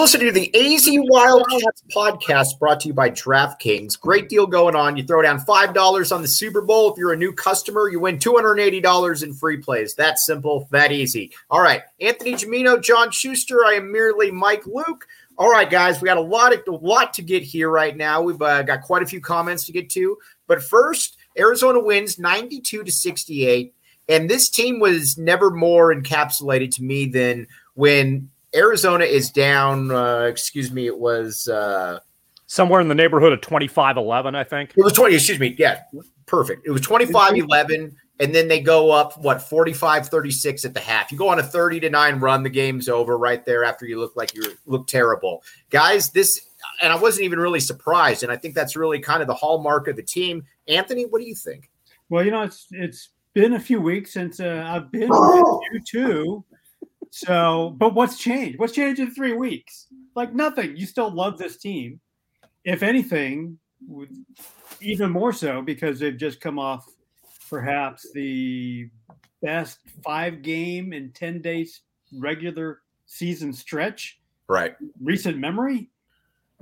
You're listening to the AZ Wildcats podcast brought to you by DraftKings. Great deal going on. You throw down $5 on the Super Bowl. If you're a new customer, you win $280 in free plays. That simple, that easy. All right. Anthony Gimino, John Schuster. I am merely Mike Luke. All right, guys, we got a lot of, a lot to get here right now. We've uh, got quite a few comments to get to. But first, Arizona wins 92 to 68. And this team was never more encapsulated to me than when Arizona is down. Uh, excuse me, it was uh, somewhere in the neighborhood of 25 11, I think. It was 20. Excuse me. Yeah, perfect. It was 25 11. And then they go up, what, 45 36 at the half. You go on a 30 to 9 run, the game's over right there after you look like you look terrible. Guys, this, and I wasn't even really surprised. And I think that's really kind of the hallmark of the team. Anthony, what do you think? Well, you know, it's, it's, been a few weeks since uh, I've been with you too. So, but what's changed? What's changed in three weeks? Like nothing. You still love this team. If anything, even more so because they've just come off perhaps the best five game in 10 days regular season stretch. Right. Recent memory.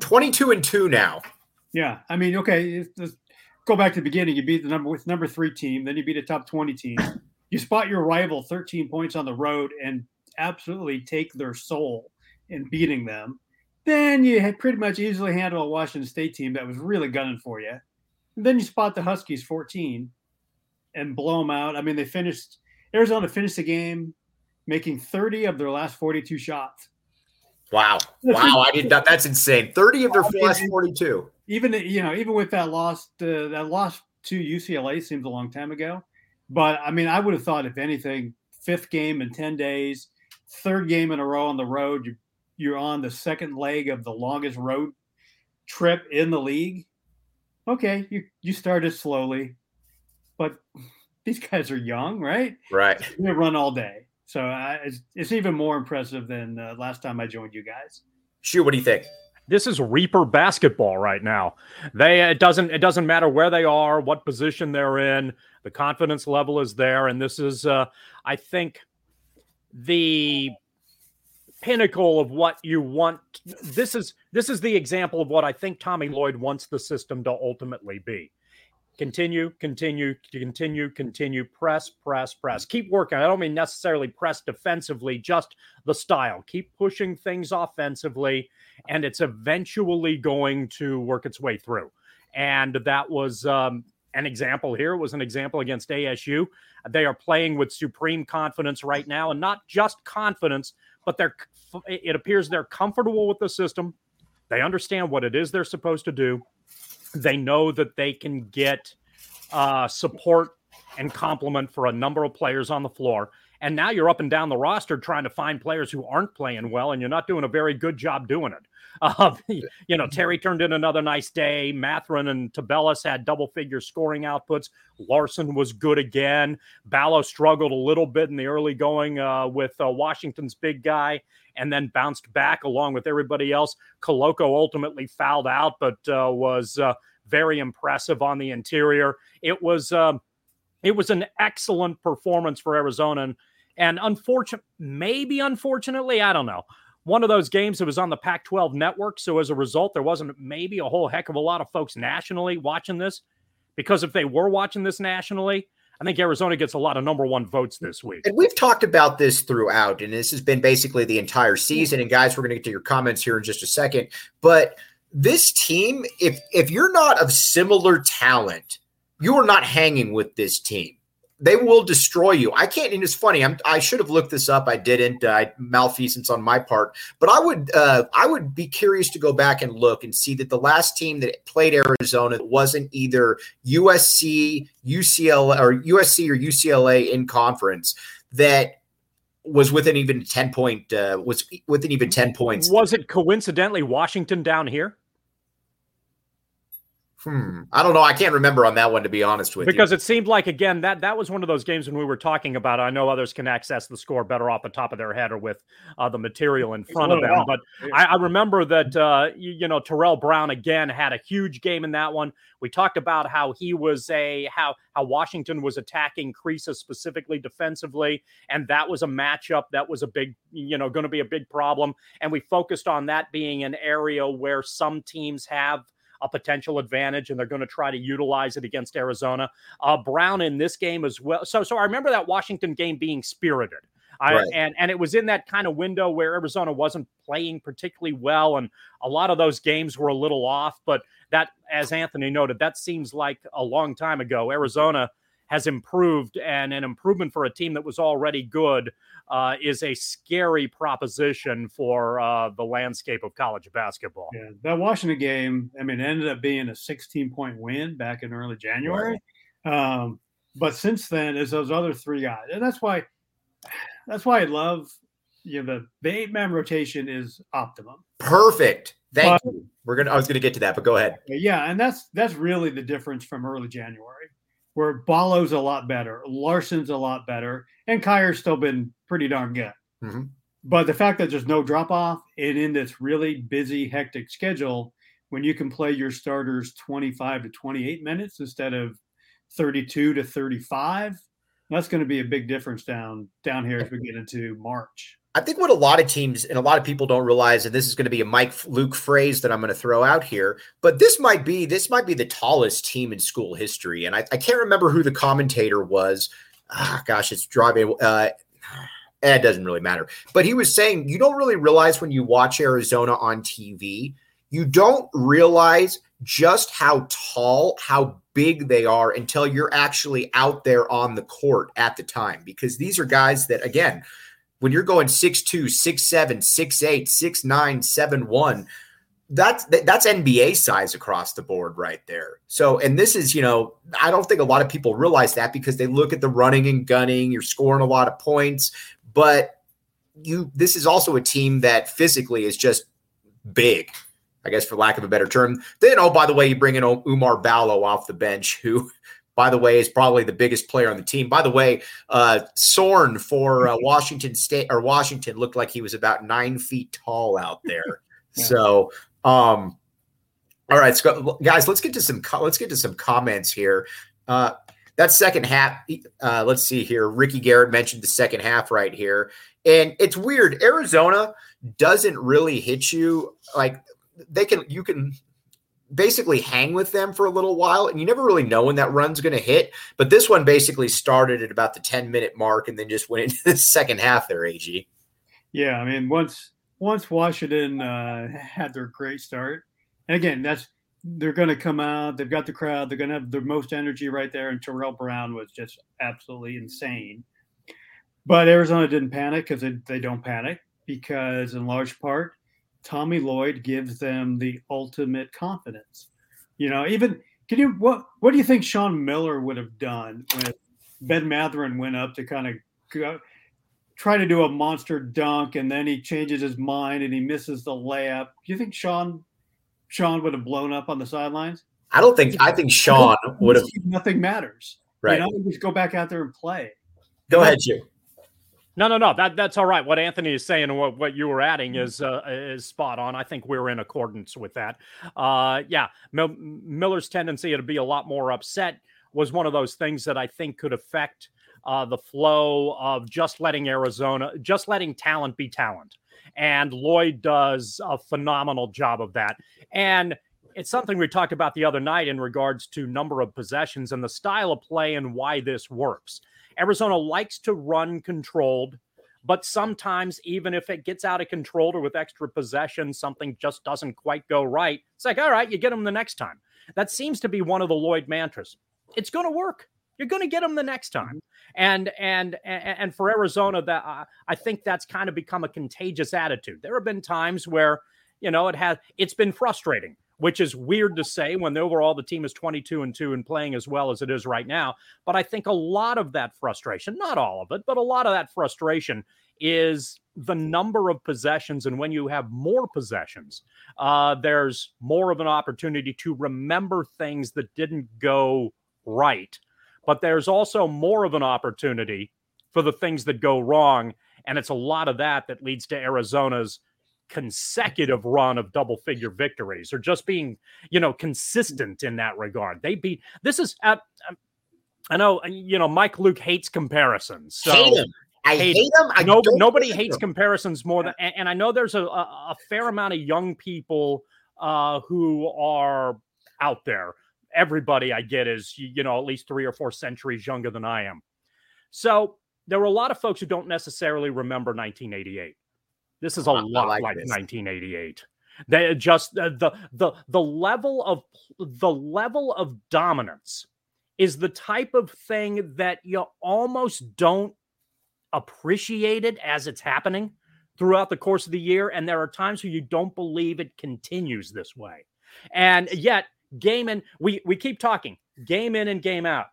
22 and 2 now. Yeah. I mean, okay, go back to the beginning. You beat the number with number three team, then you beat a top 20 team. You spot your rival 13 points on the road and absolutely take their soul in beating them, then you had pretty much easily handle a Washington State team that was really gunning for you. And then you spot the Huskies 14 and blow them out. I mean, they finished Arizona finished the game making 30 of their last 42 shots. Wow. Wow. I did not. That's insane. 30 of their last 42. Even, you know, even with that loss, uh, that loss to UCLA seems a long time ago. But I mean, I would have thought, if anything, fifth game in 10 days, third game in a row on the road. You're, you're on the second leg of the longest road trip in the league. Okay, you you started slowly, but these guys are young, right? Right. They run all day, so uh, it's, it's, even more impressive than uh, last time I joined you guys. Sure. What do you think? This is Reaper basketball right now. They it doesn't it doesn't matter where they are, what position they're in. The confidence level is there, and this is uh, I think the pinnacle of what you want. This is this is the example of what i think tommy lloyd wants the system to ultimately be. Continue continue continue continue press press press. Keep working. I don't mean necessarily press defensively just the style. Keep pushing things offensively and it's eventually going to work its way through. And that was um, an example here was an example against asu they are playing with supreme confidence right now, and not just confidence, but they're. It appears they're comfortable with the system. They understand what it is they're supposed to do. They know that they can get uh, support and compliment for a number of players on the floor, And now you're up and down the roster trying to find players who aren't playing well, and you're not doing a very good job doing it. Uh, you know, Terry turned in another nice day. Mathurin and Tubelis had double figure scoring outputs. Larsson was good again. Ballo struggled a little bit in the early going uh, with uh, Washington's big guy and then bounced back along with everybody else. Koloko ultimately fouled out, but uh, was uh, very impressive on the interior. It was um, it was an excellent performance for Arizona, and, and unfortunate, maybe unfortunately, I don't know. One of those games that was on the Pac-12 network, so as a result, there wasn't maybe a whole heck of a lot of folks nationally watching this. Because if they were watching this nationally, I think Arizona gets a lot of number one votes this week. And we've talked about this throughout, and this has been basically the entire season. And guys, we're going to get to your comments here in just a second. But this team, if if you're not of similar talent, you are not hanging with this team. They will destroy you. I can't. And it's funny. I'm, i should have looked this up. I didn't. Uh, malfeasance on my part. But I would. Uh, I would be curious to go back and look and see that the last team that played Arizona wasn't either USC, UCLA, or USC or UCLA in conference that was within even 10 point uh, was within even 10 points was it coincidentally washington down here Hmm. I don't know. I can't remember on that one to be honest with because you. Because it seemed like again that that was one of those games when we were talking about. It. I know others can access the score better off the top of their head or with uh, the material in front of them. But I, I remember that uh, you, you, know Terrell Brown again had a huge game in that one. We talked about how he was a how how Washington was attacking Kriisa specifically defensively, and that was a matchup that was a big you know going to be a big problem. And we focused on that being an area where some teams have a potential advantage, and they're going to try to utilize it against Arizona. Uh, Brown in this game as well. So, so I remember that Washington game being spirited. I, right. and and it was in that kind of window where Arizona wasn't playing particularly well, and a lot of those games were a little off. But that, as Anthony noted, that seems like a long time ago. Arizona has improved, and an improvement for a team that was already good uh, is a scary proposition for uh, the landscape of college basketball. Yeah, that Washington game, I mean, ended up being a 16 point win back in early January. Right. Um, but since then, is those other three guys, and that's why, that's why I love you know the the eight man rotation is optimum. Perfect. Thank but, you. We're gonna. I was gonna get to that, but go ahead. Yeah, and that's that's really the difference from early January where Ballo's a lot better, Larsson's a lot better, and Kier's still been pretty darn good. Mm-hmm. But the fact that there's no drop off and in this really busy, hectic schedule, when you can play your starters 25 to 28 minutes instead of 32 to 35, that's going to be a big difference down down here as we get into March. I think what a lot of teams and a lot of people don't realize, and this is going to be a Mike Luke phrase that I'm going to throw out here, but this might be this might be the tallest team in school history, and I, I can't remember who the commentator was. Ah, gosh, it's driving. Uh, eh, it doesn't really matter, but he was saying you don't really realize when you watch Arizona on TV, you don't realize just how tall, how big they are until you're actually out there on the court at the time, because these are guys that again when you're going 6'2, 6'7, 6'8, 6'9, 7'1, that's that's NBA size across the board right there. So, and this is, you know, I don't think a lot of people realize that because they look at the running and gunning, you're scoring a lot of points, but you this is also a team that physically is just big. I guess for lack of a better term. Then, oh, by the way, you bring in Oumar Ballo off the bench, who by the way, is probably the biggest player on the team. By the way, uh, Sorn for uh, Washington State or Washington looked like he was about nine feet tall out there. yeah. So, um, all right, so guys, let's get to some let's get to some comments here. Uh, that second half, uh, let's see here. Ricky Garrett mentioned the second half right here, and it's weird. Arizona doesn't really hit you like they can. You can basically hang with them for a little while and you never really know when that run's going to hit but this one basically started at about the 10 minute mark and then just went into the second half there ag yeah i mean once once washington uh, had their great start and again that's they're going to come out they've got the crowd they're going to have the most energy right there and terrell brown was just absolutely insane. But arizona didn't panic because they, they don't panic because in large part Tommy Lloyd gives them the ultimate confidence. You know, even can you what what do you think Sean Miller would have done when Ben Mathurin went up to kind of go? try to do a monster dunk and then he changes his mind and he misses the layup. Do you think Sean Sean would have blown up on the sidelines? I don't think I think Sean would have nothing matters. Right. You know, just go back out there and play. Go ahead, you. No, no, no. That that's all right. What Anthony is saying and what, what you were adding is uh, is spot on. I think we're in accordance with that. Uh, yeah, Mil- Miller's tendency to be a lot more upset was one of those things that I think could affect uh, the flow of just letting Arizona, just letting talent be talent. And Lloyd does a phenomenal job of that. And it's something we talked about the other night in regards to number of possessions and the style of play and why this works. Arizona likes to run controlled, but sometimes, even if it gets out of control or with extra possession, something just doesn't quite go right. It's like, all right, you get them the next time. That seems to be one of the Lloyd mantras. It's going to work. You're going to get them the next time. Mm-hmm. And and and for Arizona, that uh, I think that's kind of become a contagious attitude. There have been times where you know it has it's been frustrating which is weird to say when the overall the team is 22 and 2 and playing as well as it is right now. But I think a lot of that frustration, not all of it, but a lot of that frustration is the number of possessions. And when you have more possessions, uh, there's more of an opportunity to remember things that didn't go right. But there's also more of an opportunity for the things that go wrong. And it's a lot of that that leads to Arizona's consecutive run of double figure victories or just being, you know, consistent in that regard. They beat this is at, um, I know, uh, you know, Mike Luke hates comparisons. So hate him. I hate, hate him. I no, nobody hates him. comparisons more than, and, and, I know there's a, a, a fair amount of young people uh, who are out there. Everybody I get is, you know, at least three or four centuries younger than I am. So there were a lot of folks who don't necessarily remember 1988. This is a I, lot I like, like 1988. They just uh, the the the level of the level of dominance is the type of thing that you almost don't appreciate it as it's happening throughout the course of the year and there are times where you don't believe it continues this way. And yet game in we we keep talking game in and game out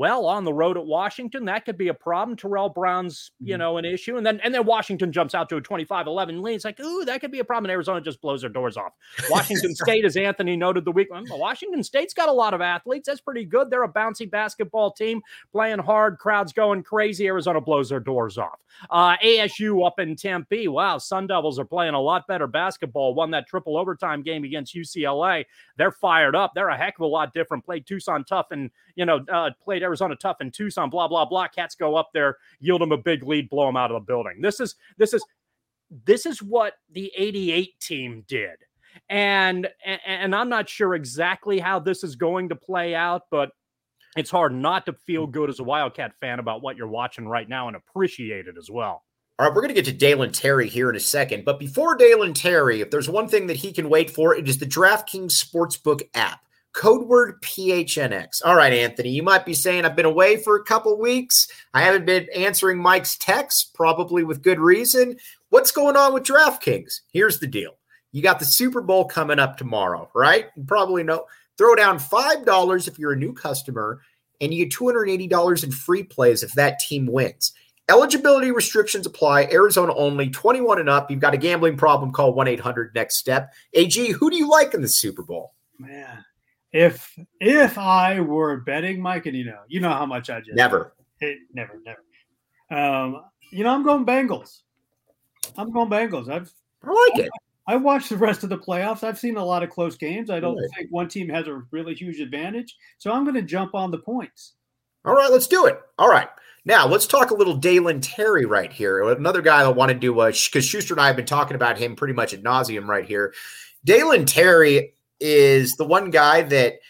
well, on the road at Washington, that could be a problem. Terrell Brown's, you mm-hmm. know, an issue. And then and then Washington jumps out to a 25-11 lead. It's like, ooh, that could be a problem. And Arizona just blows their doors off. Washington State, as Anthony noted the week, Washington State's got a lot of athletes. That's pretty good. They're a bouncy basketball team playing hard, crowds going crazy. Arizona blows their doors off. Uh, ASU up in Tempe. Wow, Sun Devils are playing a lot better basketball. Won that triple overtime game against UCLA. They're fired up. They're a heck of a lot different. Played Tucson tough and, you know, uh, played Arizona tough in Tucson, blah, blah, blah. Cats go up there, yield them a big lead, blow them out of the building. This is, this is, this is what the 88 team did. And, and I'm not sure exactly how this is going to play out, but it's hard not to feel good as a Wildcat fan about what you're watching right now and appreciate it as well. All right, we're going to get to Dalen Terry here in a second. But before Dalen Terry, if there's one thing that he can wait for, it is the DraftKings Sportsbook app. Code word PHNX. All right, Anthony, you might be saying I've been away for a couple weeks. I haven't been answering Mike's texts, probably with good reason. What's going on with DraftKings? Here's the deal. You got the Super Bowl coming up tomorrow, right? You probably know. Throw down $5 if you're a new customer, and you get $280 in free plays if that team wins. Eligibility restrictions apply. Arizona only, 21 and up. You've got a gambling problem, call 1 800 next step. AG, who do you like in the Super Bowl? Man, if if I were betting, Mike, and you know, you know how much I just never, hey, never, never. Um, you know, I'm going Bengals. I'm going Bengals. I've I like it. I watched the rest of the playoffs. I've seen a lot of close games. I don't right. think one team has a really huge advantage. So I'm going to jump on the points. All right, let's do it. All right. Now let's talk a little Dalen Terry right here. Another guy I wanted to, because uh, because Schuster and I have been talking about him pretty much at nauseum right here. Dalen Terry is the one guy that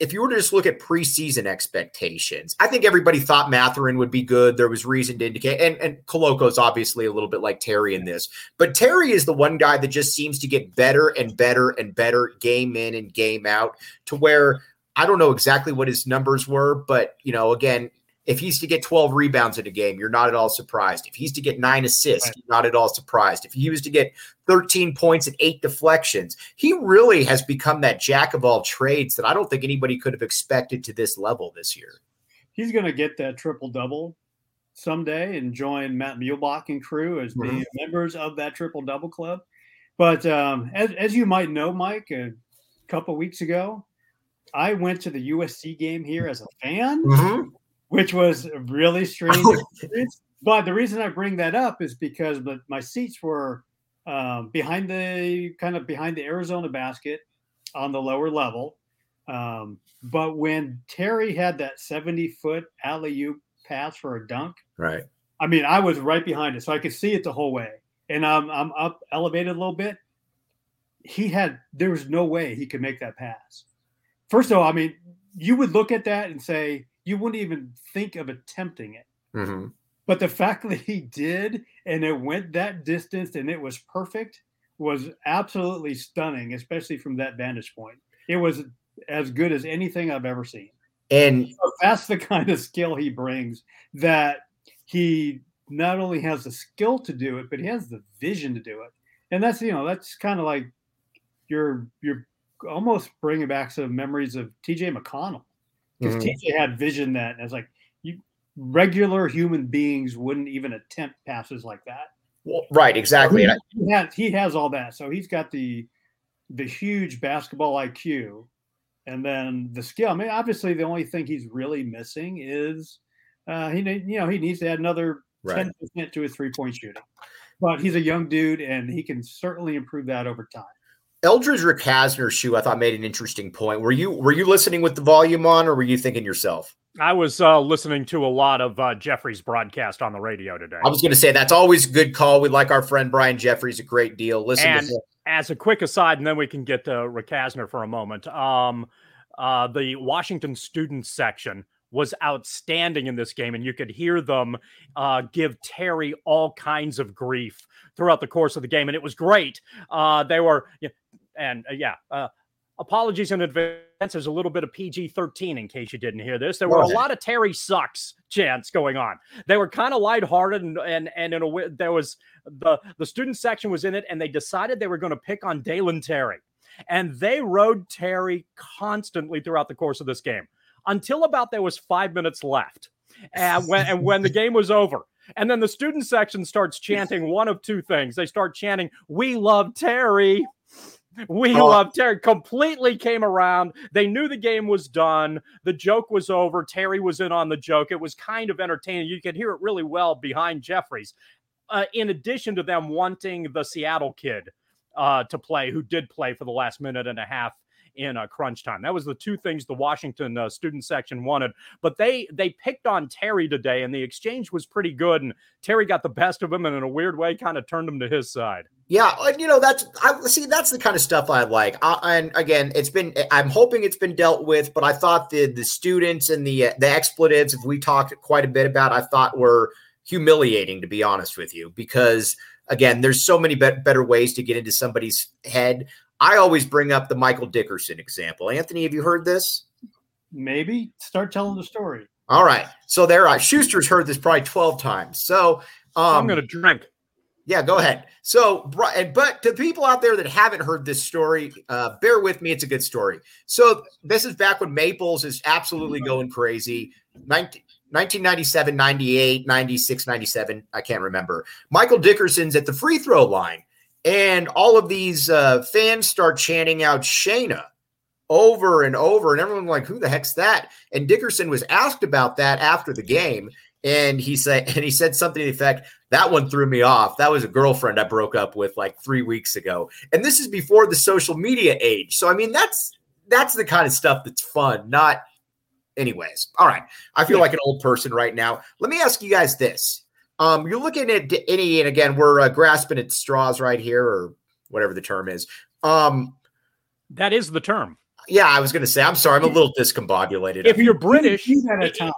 if you were to just look at preseason expectations, I think everybody thought Mathurin would be good. There was reason to indicate, and and is obviously a little bit like Terry in this, but Terry is the one guy that just seems to get better and better and better game in and game out to where I don't know exactly what his numbers were, but you know, again, if he's to get 12 rebounds in a game, you're not at all surprised. If he's to get nine assists, right. you're not at all surprised. If he was to get 13 points and eight deflections, he really has become that jack of all trades that I don't think anybody could have expected to this level this year. He's going to get that triple double someday and join Matt Muehlebach and crew as being mm-hmm. members of that triple double club. But um, as, as you might know, Mike, a couple weeks ago, I went to the USC game here as a fan, mm-hmm. Which was really strange. But the reason I bring that up is because my seats were um, behind the kind of behind the Arizona basket on the lower level. Um, but when Terry had that 70 foot alley oop pass for a dunk, right? I mean, I was right behind it, so I could see it the whole way. And I'm, I'm up elevated a little bit. He had, there was no way he could make that pass. First of all, I mean, you would look at that and say, you wouldn't even think of attempting it. Mm-hmm. But the fact that he did and it went that distance and it was perfect was absolutely stunning, especially from that vantage point. It was as good as anything I've ever seen. And so that's the kind of skill he brings that he not only has the skill to do it, but he has the vision to do it. And that's, you know, that's kind of like you're, you're almost bringing back some memories of TJ McConnell because mm-hmm. TJ had vision that and it's like, regular human beings wouldn't even attempt passes like that. Well, right, exactly. So he, he, has, he has all that. So he's got the the huge basketball IQ and then the skill. I mean, obviously the only thing he's really missing is uh, he you know he needs to add another ten percent to his three point shooting. But he's a young dude and he can certainly improve that over time. Eldridge Recasner's shoe, I thought made an interesting point. Were you were you listening with the volume on, or were you thinking yourself? I was uh, listening to a lot of uh, Jeffries' broadcast on the radio today. I was going to say that's always a good call. We like our friend Brian Jeffries a great deal. Listen and as a quick aside, and then we can get to Recasner for a moment. Um, uh, the Washington student section was outstanding in this game, and you could hear them uh, give Terry all kinds of grief throughout the course of the game, and it was great. Uh, they were, and uh, yeah, uh, apologies in advance. There's a little bit of PG 13 in case you didn't hear this. There were a lot of Terry sucks chants going on. They were kind of lighthearted and and and in a way there was the the student section was in it, and they decided they were going to pick on Dalen Terry, and they rode Terry constantly throughout the course of this game until about there was five minutes left, and when and when the game was over. And then the student section starts chanting one of two things. They start chanting, "We love Terry." We oh. love Terry. Completely came around. They knew the game was done. The joke was over. Terry was in on the joke. It was kind of entertaining. You could hear it really well behind Jeffries. Uh, in addition to them wanting the Seattle kid uh, to play, who did play for the last minute and a half in uh, crunch time. That was the two things the Washington uh, student section wanted. But they they picked on Terry today, and the exchange was pretty good. And Terry got the best of him, and in a weird way, kind of turned him to his side. Yeah, you know that's I see that's the kind of stuff I like. I, and again, it's been I'm hoping it's been dealt with, but I thought the the students and the the expletives, if we talked quite a bit about, I thought were humiliating to be honest with you, because again, there's so many be- better ways to get into somebody's head. I always bring up the Michael Dickerson example. Anthony, have you heard this? Maybe start telling the story. All right, so there, uh, Schuster's heard this probably twelve times. So um, I'm going to drink. Yeah, go ahead. So, but to people out there that haven't heard this story, uh, bear with me. It's a good story. So, this is back when Maples is absolutely going crazy. 19, 1997, 98, 96, 97. I can't remember. Michael Dickerson's at the free throw line, and all of these uh, fans start chanting out Shayna over and over, and everyone's like, "Who the heck's that?" And Dickerson was asked about that after the game, and he said, and he said something to the effect, "That one threw me off. That was a girlfriend I broke up with like three weeks ago." And this is before the social media age, so I mean, that's that's the kind of stuff that's fun, not. Anyways, all right. I feel yeah. like an old person right now. Let me ask you guys this: um, You're looking at any, and again, we're uh, grasping at straws right here, or whatever the term is. Um, that is the term. Yeah, I was going to say. I'm sorry. I'm a little discombobulated. If you're British, at a time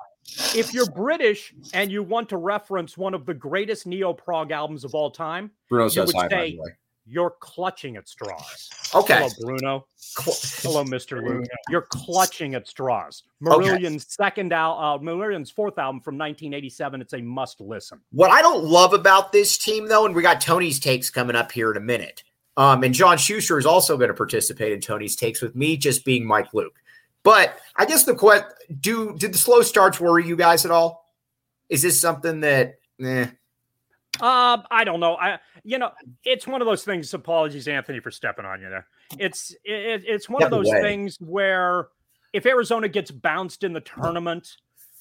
if you're British and you want to reference one of the greatest neo prog albums of all time, Bruno you would say you're clutching at straws. Okay. Hello, Bruno. Hello, Mr. Luke. You're clutching at straws. Marillion's okay. second album, uh, Marillion's fourth album from 1987. It's a must listen. What I don't love about this team, though, and we got Tony's takes coming up here in a minute. Um, and John Schuster is also going to participate in Tony's takes with me just being Mike Luke. But I guess the question: Do did the slow starts worry you guys at all? Is this something that? Eh. Um, I don't know. I you know, it's one of those things. Apologies, Anthony, for stepping on you there. It's it, it's one Step of those away. things where if Arizona gets bounced in the tournament,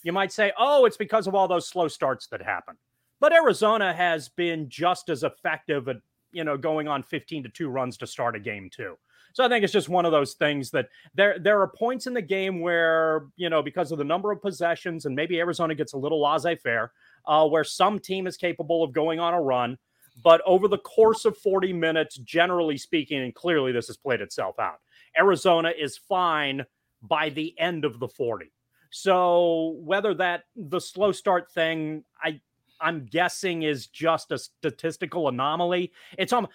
you might say, "Oh, it's because of all those slow starts that happen." But Arizona has been just as effective at you know going on 15 to 2 runs to start a game too. So I think it's just one of those things that there there are points in the game where you know because of the number of possessions and maybe Arizona gets a little laissez-faire, uh, where some team is capable of going on a run, but over the course of 40 minutes, generally speaking, and clearly this has played itself out, Arizona is fine by the end of the 40. So whether that the slow start thing, I I'm guessing is just a statistical anomaly. It's um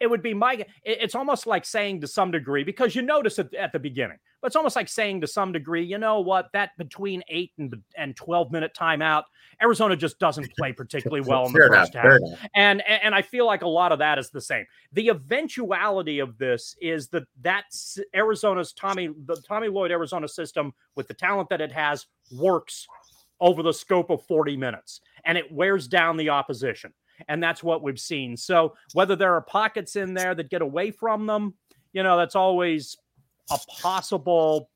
it would be my it's almost like saying to some degree because you notice it at the beginning but it's almost like saying to some degree you know what? That between 8 and, and 12 minute timeout arizona just doesn't play particularly well in the first half. and and i feel like a lot of that is the same. The eventuality of this is that that's arizona's tommy the tommy lloyd arizona system with the talent that it has works over the scope of 40 minutes and it wears down the opposition and that's what we've seen. So whether there are pockets in there that get away from them, you know, that's always a possible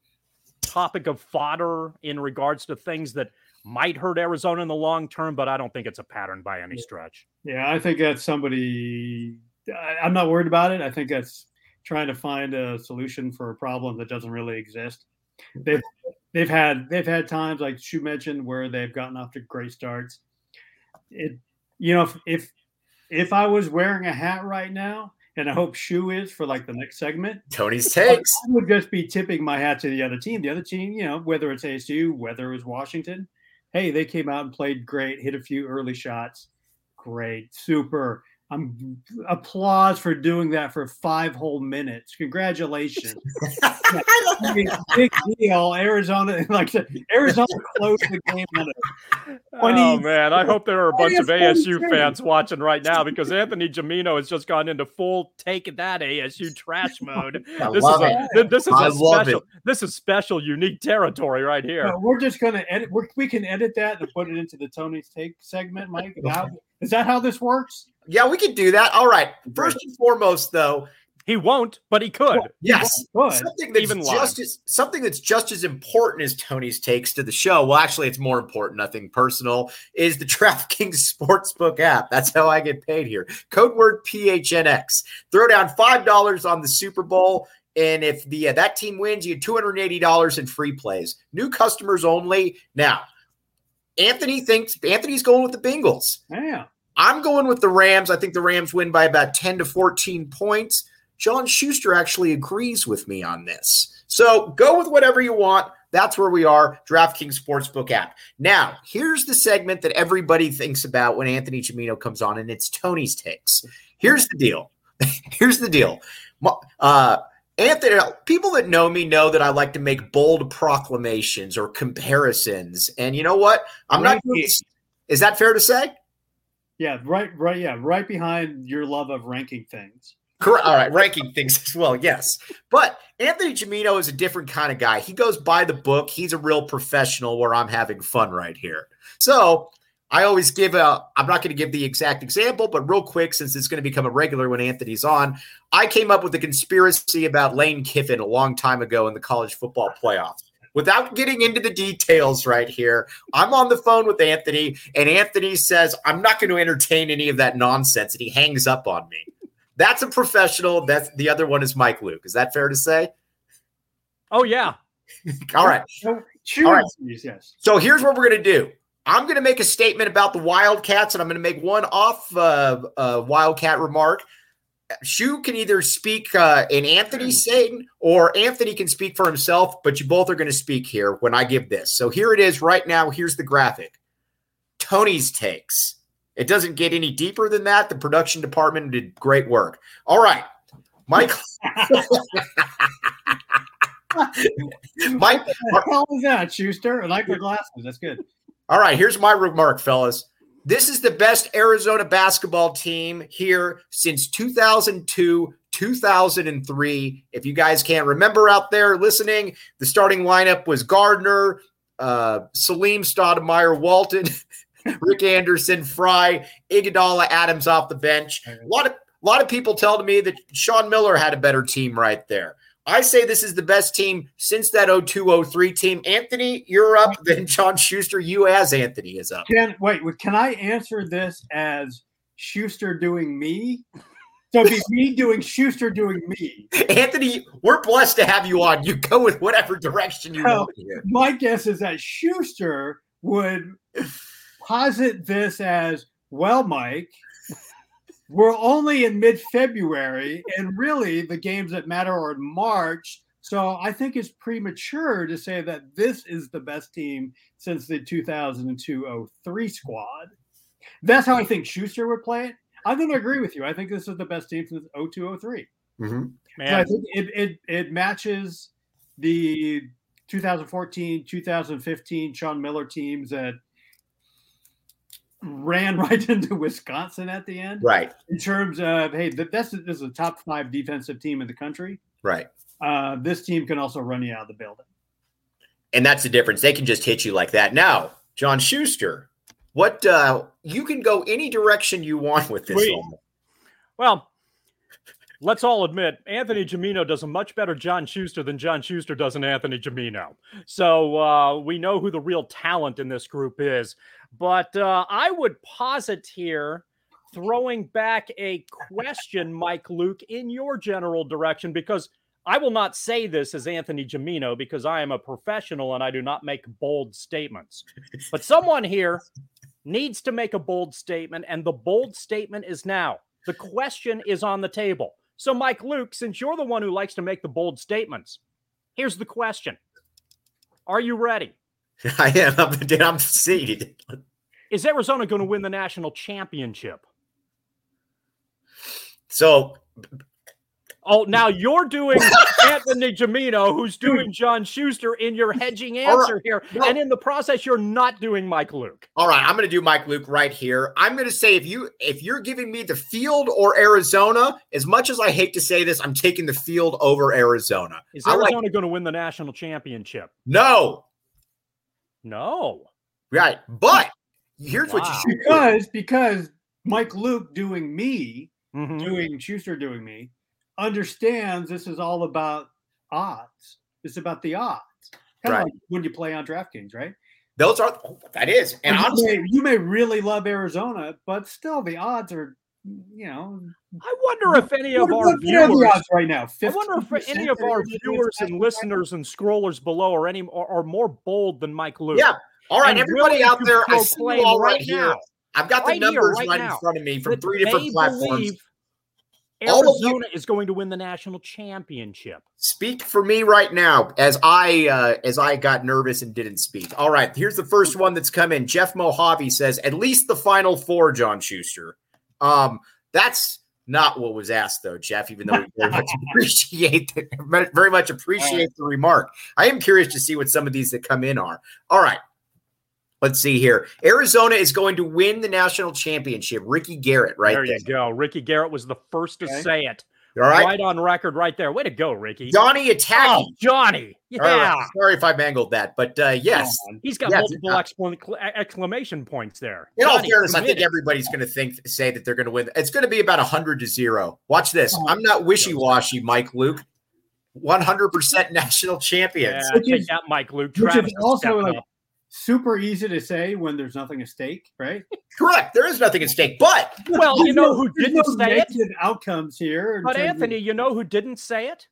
topic of fodder in regards to things that might hurt Arizona in the long term, but I don't think it's a pattern by any stretch. Yeah, I think that's somebody. I, am not worried about it. I think that's trying to find a solution for a problem that doesn't really exist. They've they've had they've had times like Shu mentioned where they've gotten off to great starts. It you know, if, if if I was wearing a hat right now, and I hope Shoe is for like the next segment, Tony's takes, I would just be tipping my hat to the other team. The other team, you know, whether it's ASU, whether it was Washington, hey, they came out and played great, hit a few early shots, great, super. I'm applause for doing that for five whole minutes. Congratulations. big deal. Arizona, like Arizona closed the game on it. Oh man, I hope there are a bunch of ASU fans watching right now because Anthony Gimino has just gone into full take that ASU trash mode. I this love is a, it. This is I a special. It. This is special, unique territory right here. No, we're just gonna edit. we can edit that and put it into the Tony's take segment, Mike. How, is that how this works? Yeah, we could do that. All right. First and foremost, though, he won't, but he could. Well, yes, he something that's Even just as something that's just as important as Tony's takes to the show. Well, actually, it's more important. Nothing personal is the DraftKings Sportsbook app. That's how I get paid here. Code word PHNX. Throw down five dollars on the Super Bowl. And if the uh, that team wins, you get two hundred eighty dollars in free plays. New customers only. Now, Anthony thinks Anthony's going with the Bengals. Yeah, I'm going with the Rams. I think the Rams win by about 10 to 14 points. John Schuster actually agrees with me on this. So go with whatever you want. That's where we are, DraftKings Sportsbook app. Now, here's the segment that everybody thinks about when Anthony Gimino comes on, and it's Tony's takes. Here's the deal. here's the deal. Uh, Anthony, people that know me know that I like to make bold proclamations or comparisons. And you know what? I'm not. Is that fair to say? Yeah, right, right, yeah, right behind your love of ranking things. Correct. All right, ranking things as well. Yes, but Anthony Gimino is a different kind of guy. He goes by the book. He's a real professional. Where I'm having fun right here. So I always give a. I'm not going to give the exact example, but real quick, since it's going to become a regular when Anthony's on, I came up with a conspiracy about Lane Kiffin a long time ago in the college football playoffs without getting into the details right here, I'm on the phone with Anthony, and Anthony says, I'm not going to entertain any of that nonsense. And he hangs up on me. That's a professional. That's the other one is Mike Luke. Is that fair to say? Oh, yeah. All right. All right. Yes. So here's what we're going to do. I'm going to make a statement about the Wildcats, and I'm going to make one off uh, uh, Wildcat remark. Shu can either speak uh, in Anthony's saying or Anthony can speak for himself, but you both are going to speak here when I give this. So here it is right now. Here's the graphic Tony's takes. It doesn't get any deeper than that. The production department did great work. All right. Mike. Mike. How was that, Schuster? I like the glasses. That's good. All right. Here's my remark, fellas. This is the best Arizona basketball team here since 2002, 2003. If you guys can't remember out there listening, the starting lineup was Gardner, uh, Salim Stoudamire, Walton, Rick Anderson, Frye, Iguodala, Adams off the bench. A lot of a lot of people telling me that Sean Miller had a better team right there. I say this is the best team since that 0203 team. Anthony, you're up. Then John Schuster, you as Anthony is up. Can wait, can I answer this as Schuster doing me? So it'd be me doing Schuster doing me. Anthony, we're blessed to have you on. You go with whatever direction you Well, want here. My guess is that Schuster would posit this as well, Mike. We're only in mid February, and really the games that matter are in March. So I think it's premature to say that this is the best team since the 2002 03 squad. That's how I think Schuster would play it. I'm going to agree with you. I think this is the best team since 02 03. Mhm. So I think it, it it matches the 2014, 2015 Sean Miller teams that ran right into Wisconsin at the end. Right, In terms of hey, that's this is a top five defensive team in the country. right. Uh, this team can also run you out of the building. And that's the difference. They can just hit you like that. Now, John Schuster, what uh you can go any direction you want with this Sweet. well, let's all admit Anthony Gimino does a much better John Schuster than John Schuster does an Anthony Gimino. So uh, we know who the real talent in this group is. But uh, I would posit here, throwing back a question, Mike Luke, in your general direction, because I will not say this as Anthony Gimino because I am a professional and I do not make bold statements. But someone here needs to make a bold statement, and the bold statement is now. The question is on the table. So, Mike Luke, since you're the one who likes to make the bold statements, here's the question Are you ready? I am I'm, I'm seated. Is Arizona going to win the national championship? So Oh, now you're doing Anthony Gimino, who's doing John Schuster in your hedging All right. answer here. No. And in the process, you're not doing Mike Luke. All right, I'm going to do Mike Luke right here. I'm going to say if you if you're giving me the field or Arizona, as much as I hate to say this, I'm taking the field over Arizona. Is I like- Arizona going to win the national championship? No, No. right, but here's what you Wow. should do. Because because Mike Luke doing me, Mhm. doing Schuster doing me, understands this is all about odds. It's about the odds. Kind Right. of like when you play on DraftKings, right? Those are that is, and you, honestly, may, you may really love Arizona, but still the odds are, you know, I wonder if any of our what the viewers odds right now. I wonder if any of our viewers and listeners and scrollers below are any are, are more bold than Mike Luke. yeah. All right, And everybody willing out there, I see you all right, right here. Now. I've got the right here, numbers right right, in front of me from three different platforms. All you- Arizona is going to win the national championship. Speak for me right now, as I uh, as I got nervous and didn't speak. All right, here's the first one that's come in. Jeff Mojave says at least the final four, John Schuster. Um, that's not what was asked though, Jeff. Even though we very much appreciate the, very much appreciate the remark. I am curious to see what some of these that come in are. All right. Let's see here. Arizona is going to win the national championship. Ricky Garrett, right there there. you go. Ricky Garrett was the first to Okay. say it. All right. Right on record, right there. Way to go, Ricky. Johnny attacking. Oh, Johnny. Yeah. All right. Sorry if I mangled that, but uh, yes. Come. He's got Yes, multiple uh, exclam- exclamation points there. In all Johnny fairness, I think everybody's going to think say that they're going to win. It's going to be about hundred to zero. Watch this. Oh. I'm not wishy washy, Mike Luke. One hundred percent national champions. Yeah, take that, Mike Luke. which is also like up. Super easy to say when there's nothing at stake, right? Correct. There is nothing at stake, but Well, you know who didn't no say it? outcomes here. But terms of- Anthony, you know who didn't say it?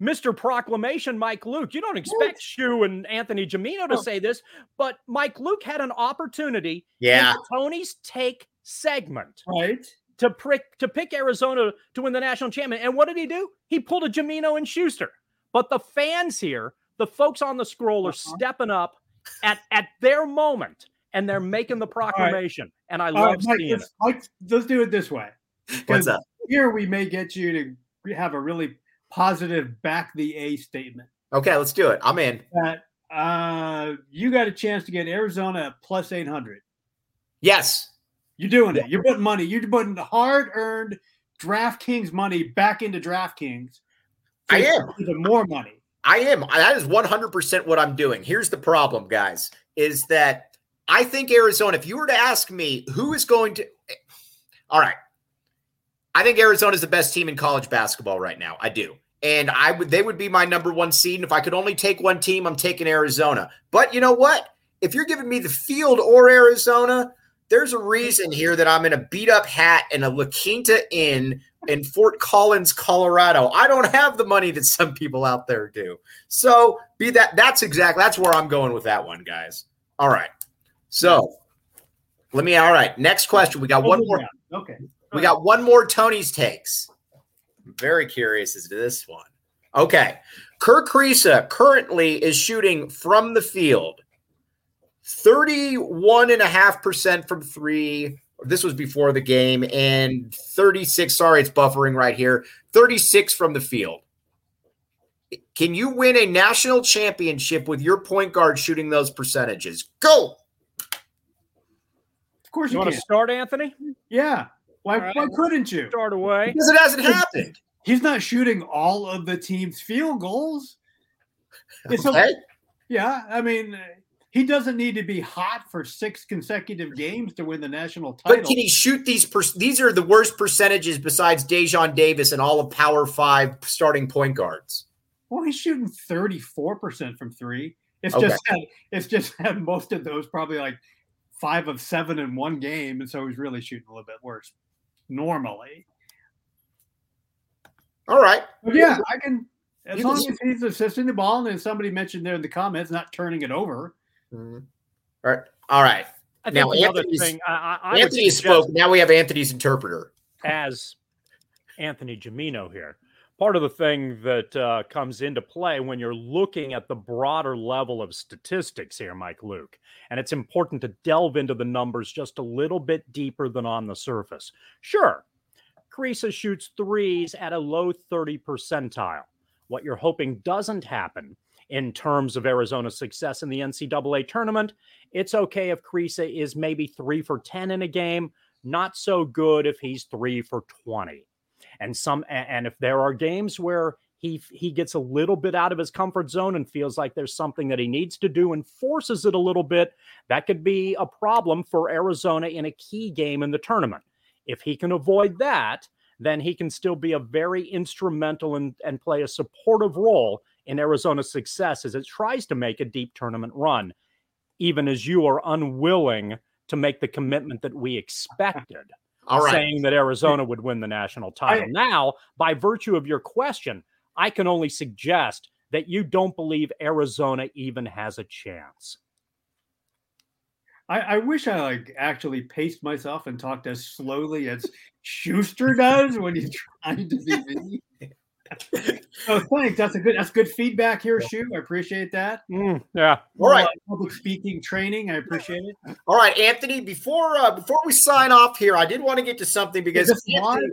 Mr. Proclamation, Mike Luke. You don't expect Shu and Anthony Gimino to Oh. say this, but Mike Luke had an opportunity yeah, in Tony's take segment right? to prick to pick Arizona to win the national championship. And what did he do? He pulled a Gimino and Schuster. But the fans here, the folks on the scroll, are Uh-huh. stepping up at at their moment, and they're making the proclamation. And I All love right, Mike, seeing it. let's, Mike, let's do it this way. what's 'Cause up? Here we may get you to have a really positive back the A statement Okay, let's do it. I'm in. that uh, you got a chance to get Arizona at plus 800. Yes. You're doing it. You're putting money. You're putting hard earned DraftKings money back into DraftKings. I am. Even more money. I am. That is 100% what I'm doing. Here's the problem, guys, is that I think Arizona, if you were to ask me who is going to, all right, I think Arizona is the best team in college basketball right now. I do. And I would they would be my number one seed. And if I could only take one team, I'm taking Arizona. But you know what? If you're giving me the field or Arizona, there's a reason here that I'm in a beat up hat and a La Quinta Inn in Fort Collins, Colorado. I don't have the money that some people out there do. So be that that's exactly that's where I'm going with that one, guys. All right. So let me all right. Next question. We got one more. Okay. We got one more Tony's takes. I'm very curious as to this one. Okay. Kerr Kriisa currently is shooting from the field 31.5% from three. This was before the game, and 36. Sorry, it's buffering right here. 36 from the field. Can you win a national championship with your point guard shooting those percentages? Go. Of course You you, want can. to start, Anthony? Yeah. Why, All right. why couldn't you? Start away. Because it hasn't happened. He's not shooting all of the team's field goals. It's a- yeah, I mean, uh, he doesn't need to be hot for six consecutive games to win the national title. But can he shoot these? Per- these are the worst percentages besides Dejon Davis and all of Power Five starting point guards. well, he's shooting thirty-four percent from three. It's Okay. just it's just had most of those probably like five of seven in one game, and so he's really shooting a little bit worse normally. All right. But yeah, I can as You long can- as he's assisting the ball, and as somebody mentioned there in the comments, not turning it over. All right. All right. I Now, the Anthony's- thing I, I, I Anthony spoke. Now we have Anthony's interpreter. as Anthony Gimino here. Part of the thing that uh, comes into play when you're looking at the broader level of statistics here, Mike Luke, and it's important to delve into the numbers just a little bit deeper than on the surface. Sure, Kriisa shoots threes at a low 30 percentile. What you're hoping doesn't happen in terms of Arizona's success in the NCAA tournament, it's okay if Kriisa is maybe three for 10 in a game, not so good if he's three for 20 and some and if there are games where he he gets a little bit out of his comfort zone and feels like there's something that he needs to do and forces it a little bit that could be a problem for Arizona in a key game in the tournament. If he can avoid that then he can still be a very instrumental and, and play a supportive role in Arizona's success as it tries to make a deep tournament run even as you are unwilling to make the commitment that we expected All right. saying that Arizona would win the national title. now, by virtue of your question, I can only suggest that you don't believe Arizona even has a chance. I, I wish I like actually paced myself and talked as slowly as Schuster does when he's trying to be me. so thanks. That's a good. That's good feedback here, Shu. I appreciate that. Mm, yeah. All right. Uh, public speaking training. I appreciate it. All right, Anthony. Before uh, before we sign off here, I did want to get to something because Anthony,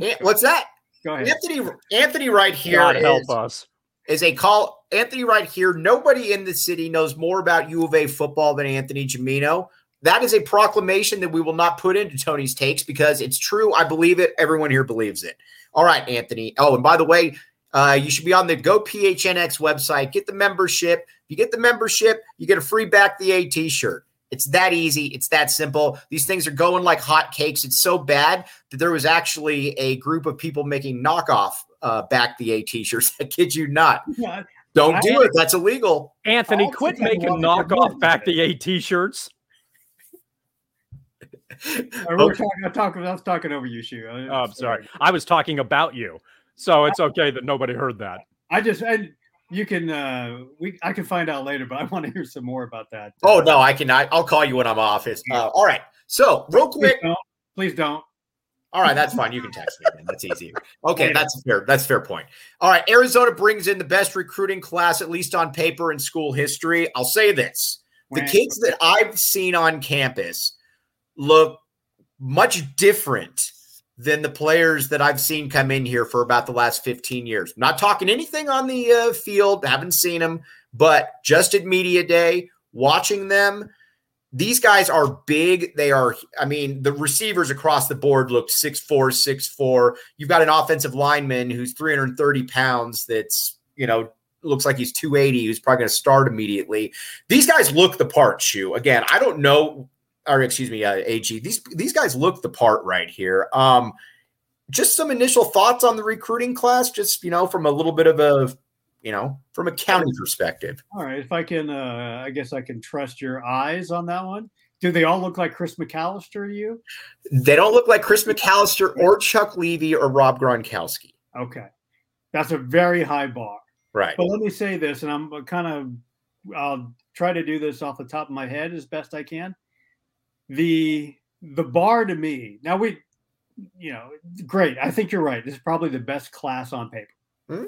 An- what's that? Go ahead. Anthony Anthony right here God help is- us. is a call. Anthony right here. Nobody in the city knows more about U of A football than Anthony Gimino. That is a proclamation that we will not put into Tony's takes because it's true. I believe it. Everyone here believes it. All right, Anthony. Oh, and by the way, uh, you should be on the Go PHNX website. Get the membership. If you get the membership, you get a free back the A t-shirt. It's that easy. It's that simple. These things are going like hotcakes. It's so bad that there was actually a group of people making knockoff uh, back the A t-shirts. I kid you not. Yeah, Don't I- do it. That's illegal. Anthony, quit making knockoff back the A t-shirts. I, we were talking, I, talk, I was talking over you, Shu. I- Oh, I'm sorry. I was talking about you. So it's okay that nobody heard that. I just and you can uh we I can find out later, but I want to hear some more about that. Oh no, I can. I, I'll call you when I'm off. It's, uh, all right. So real Please quick. don't. Please don't. All right, that's fine. You can text me. Then. That's easy. Okay, that's fair. That's fair point. All right, Arizona brings in the best recruiting class, at least on paper, in school history. I'll say this: the kids that I've seen on campus look much different than the players that I've seen come in here for about the last 15 years. Not talking anything on the uh, field, haven't seen them, but just at media day, watching them. These guys are big. They are, I mean, the receivers across the board look 6'4, 6'4. You've got an offensive lineman who's 330 pounds that's, you know, looks like he's 280. He's probably going to start immediately. These guys look the part. Shu again. I don't know, or excuse me, uh, Ag. These these guys look the part right here. Um, just some initial thoughts on the recruiting class, just you know, from a little bit of a you know, from a county perspective. All right, if I can, uh, I guess I can trust your eyes on that one. Do they all look like Chris McAlister to you? They don't look like Chris McAlister or Chuck Levy or Rob Gronkowski. Okay, that's a very high bar. Right. But let me say this, and I'm kind of I'll try to do this off the top of my head as best I can. The the bar to me now we, you know, great. I think you're right. This is probably the best class on paper. Hmm?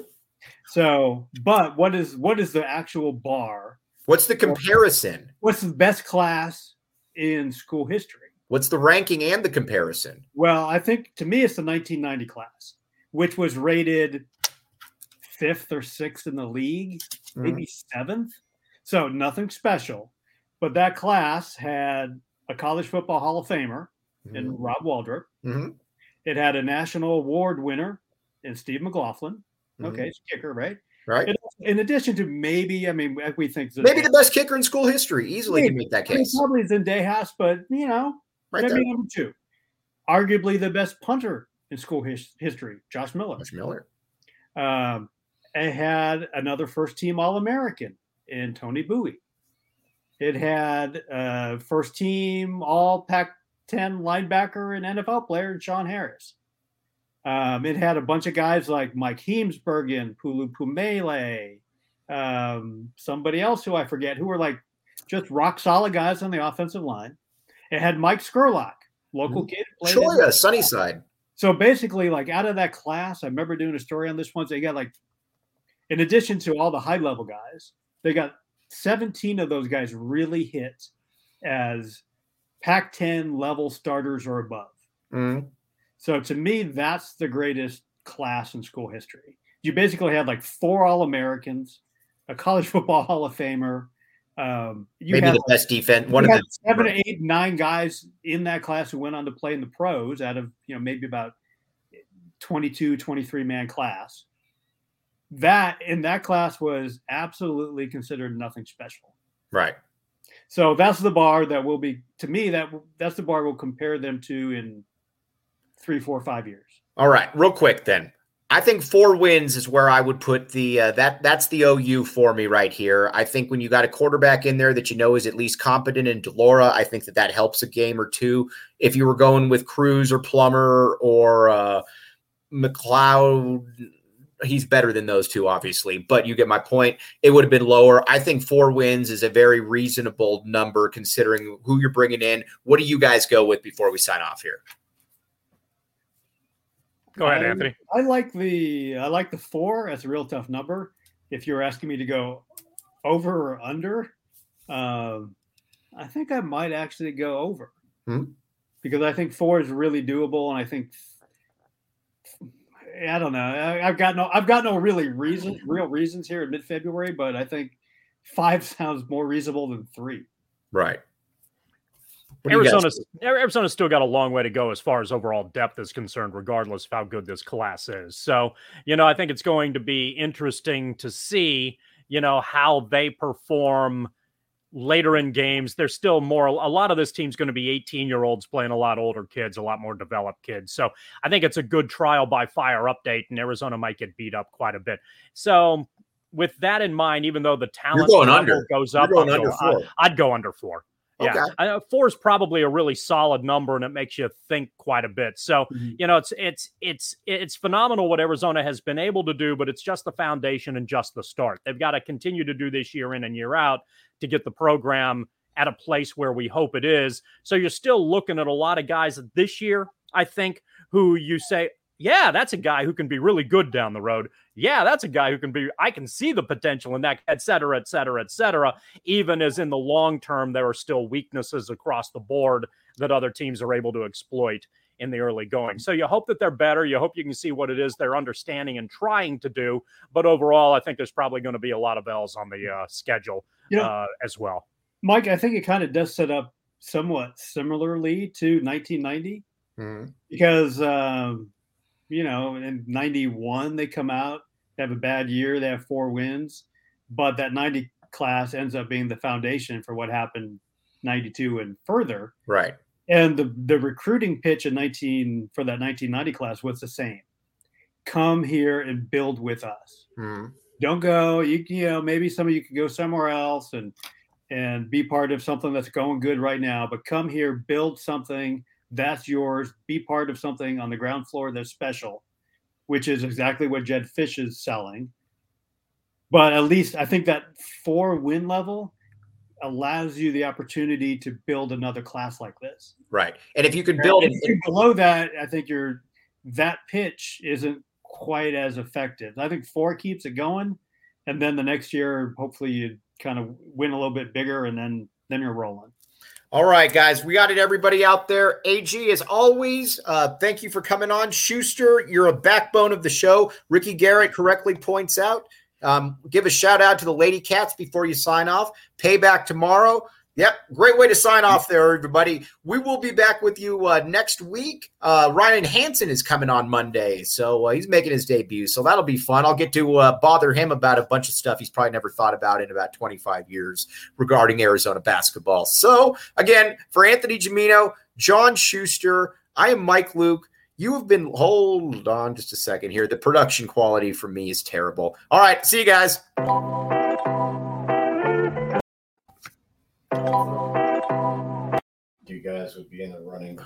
So, but what is what is the actual bar? What's the comparison? What's the best class in school history? What's the ranking and the comparison? Well, I think to me it's the 1990 class, which was rated fifth or sixth in the league, Mm-hmm. maybe seventh. So nothing special. But that class had a college football Hall of Famer in Mm-hmm. Rob Waldrop. Mhm. It had a national award winner in Steve McLaughlin. Mhm. Okay, it's a kicker, right? Right. It- in addition to maybe, I mean, we think Maybe the best kicker in school history. Easily can make that I mean, case. Probably Zendejas, but you know, Right maybe there. number two. Arguably the best punter in school his- history, Josh Miller. Josh Miller. Um, it had another first team All American in Tony Bouie. It had uh, first team All Pac 10 linebacker and NFL player Sean Harris. Um, it had a bunch of guys like Mike Heemsbergen, Pulu Pumele, um, somebody else who I forget, who were like just rock solid guys on the offensive line. It had Mike Scurlock, local kid. played in- Cholla, Sunnyside. so basically, like out of that class, I remember doing a story on this once. They got like, in addition to all the high level guys, they got 17 of those guys really hit as Pac 10 level starters or above. Mhm. So to me, that's the greatest class in school history. You basically had like four All Americans, a college football Hall of Famer. Um, you Maybe had the best defense. One of the seven, eight, nine guys in that class who went on to play in the pros out of, you know, maybe about 22, 23 man class. That in that class was absolutely considered nothing special. right. So that's the bar that will be to me that that's the bar we'll compare them to in three, four, five years. All right, real quick then. I think four wins is where I would put the uh, that that's the OU for me right here. I think when you got a quarterback in there that you know is at least competent in de Laura, I think that that helps a game or two. If you were going with Cruz or Plummer or uh, McCloud, he's better than those two, obviously. But you get my point. It would have been lower. I think four wins is a very reasonable number considering who you're bringing in. What do you guys go with before we sign off here? Go ahead, I- Anthony. I like the I like the four. That's a real tough number. If you're asking me to go over or under, um, I think I might actually go over Hmm. because I think four is really doable, and I think I don't know. I, I've got no I've got no really reason real reasons here in mid February, but I think five sounds more reasonable than three. Right. What do Arizona's Arizona's still got a long way to go as far as overall depth is concerned, regardless of how good this class is. So, you know, I think it's going to be interesting to see, you know, how they perform later in games. There's still more. A lot of this team's going to be 18 year olds playing a lot older kids, a lot more developed kids. So, I think it's a good trial by fire update, and Arizona might get beat up quite a bit. So. With that in mind, even though the talent level under. goes up, I'd under go-. I'd go under four. Yeah, Okay. I four is probably a really solid number, and it makes you think quite a bit. So Mhm. you know, it's it's it's it's phenomenal what Arizona has been able to do, but it's just the foundation and just the start. They've got to continue to do this year in and year out to get the program at a place where we hope it is. So you're still looking at a lot of guys this year, I think, who you say, yeah, that's a guy who can be really good down the road. Yeah, that's a guy who can be, I can see the potential in that, et cetera, et cetera, et cetera. Even as in the long term, there are still weaknesses across the board that other teams are able to exploit in the early going. So you hope that they're better. You hope you can see what it is they're understanding and trying to do. But overall, I think there's probably going to be a lot of L's on the uh, schedule You know, uh, as well. Mike, I think it kind of does set up somewhat similarly to 1990 Mhm. because um, you know in 91 they come out they have a bad year they have four wins but that 90 class ends up being the foundation for what happened 92 and further. Right. And the the recruiting pitch in 19 for that 1990 class was the same. Come here and build with us. Mm-hmm. Don't go. You you know maybe some of you could go somewhere else and and be part of something that's going good right now. But come here, build something that's yours. Be part of something on the ground floor that's special, which is exactly what Jedd Fisch is selling. But at least I think that four win level allows you the opportunity to build another class like this. Right. And if you can build it below that, I think you're that pitch isn't quite as effective. I think four keeps it going. And then the next year, hopefully you kind of win a little bit bigger and then then you're rolling. All right, guys, we got it. Everybody out there, AG, as always, uh, thank you for coming on. Schuster, you're a backbone of the show. Ricky Garrett correctly points out um, give a shout out to the Lady Cats before you sign off. Payback tomorrow. Yep, great way to sign off there, everybody. We will be back with you uh, next week. Uh, Ryan Hansen is coming on Monday, so uh, he's making his debut, so that'll be fun. I'll get to uh, bother him about a bunch of stuff he's probably never thought about in about 25 years regarding Arizona basketball. So, again, for Anthony Gimino, John Schuster, I am Mike Luke. You have been, hold on just a second here. The production quality for me is terrible. All right, see you guys. You guys would be in the running.